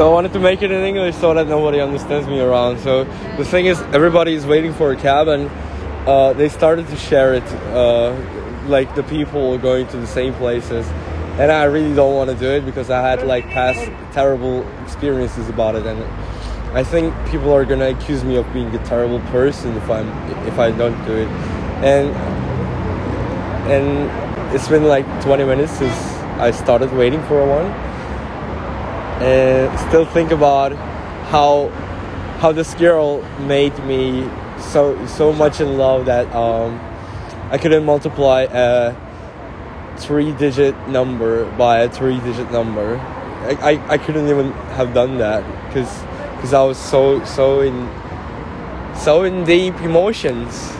So I wanted to make it in English so that nobody understands me around. So the thing is, everybody is waiting for a cab, and uh, they started to share it, uh, like the people going to the same places. And I really don't want to do it because I had like past terrible experiences about it, and I think people are gonna accuse me of being a terrible person if I'm if I don't do it. And and it's been like 20 minutes since I started waiting for one and still think about how how this girl made me so so much in love that um, I couldn't multiply a three digit number by a three digit number. I, I, I couldn't even have done that because because I was so so in so in deep emotions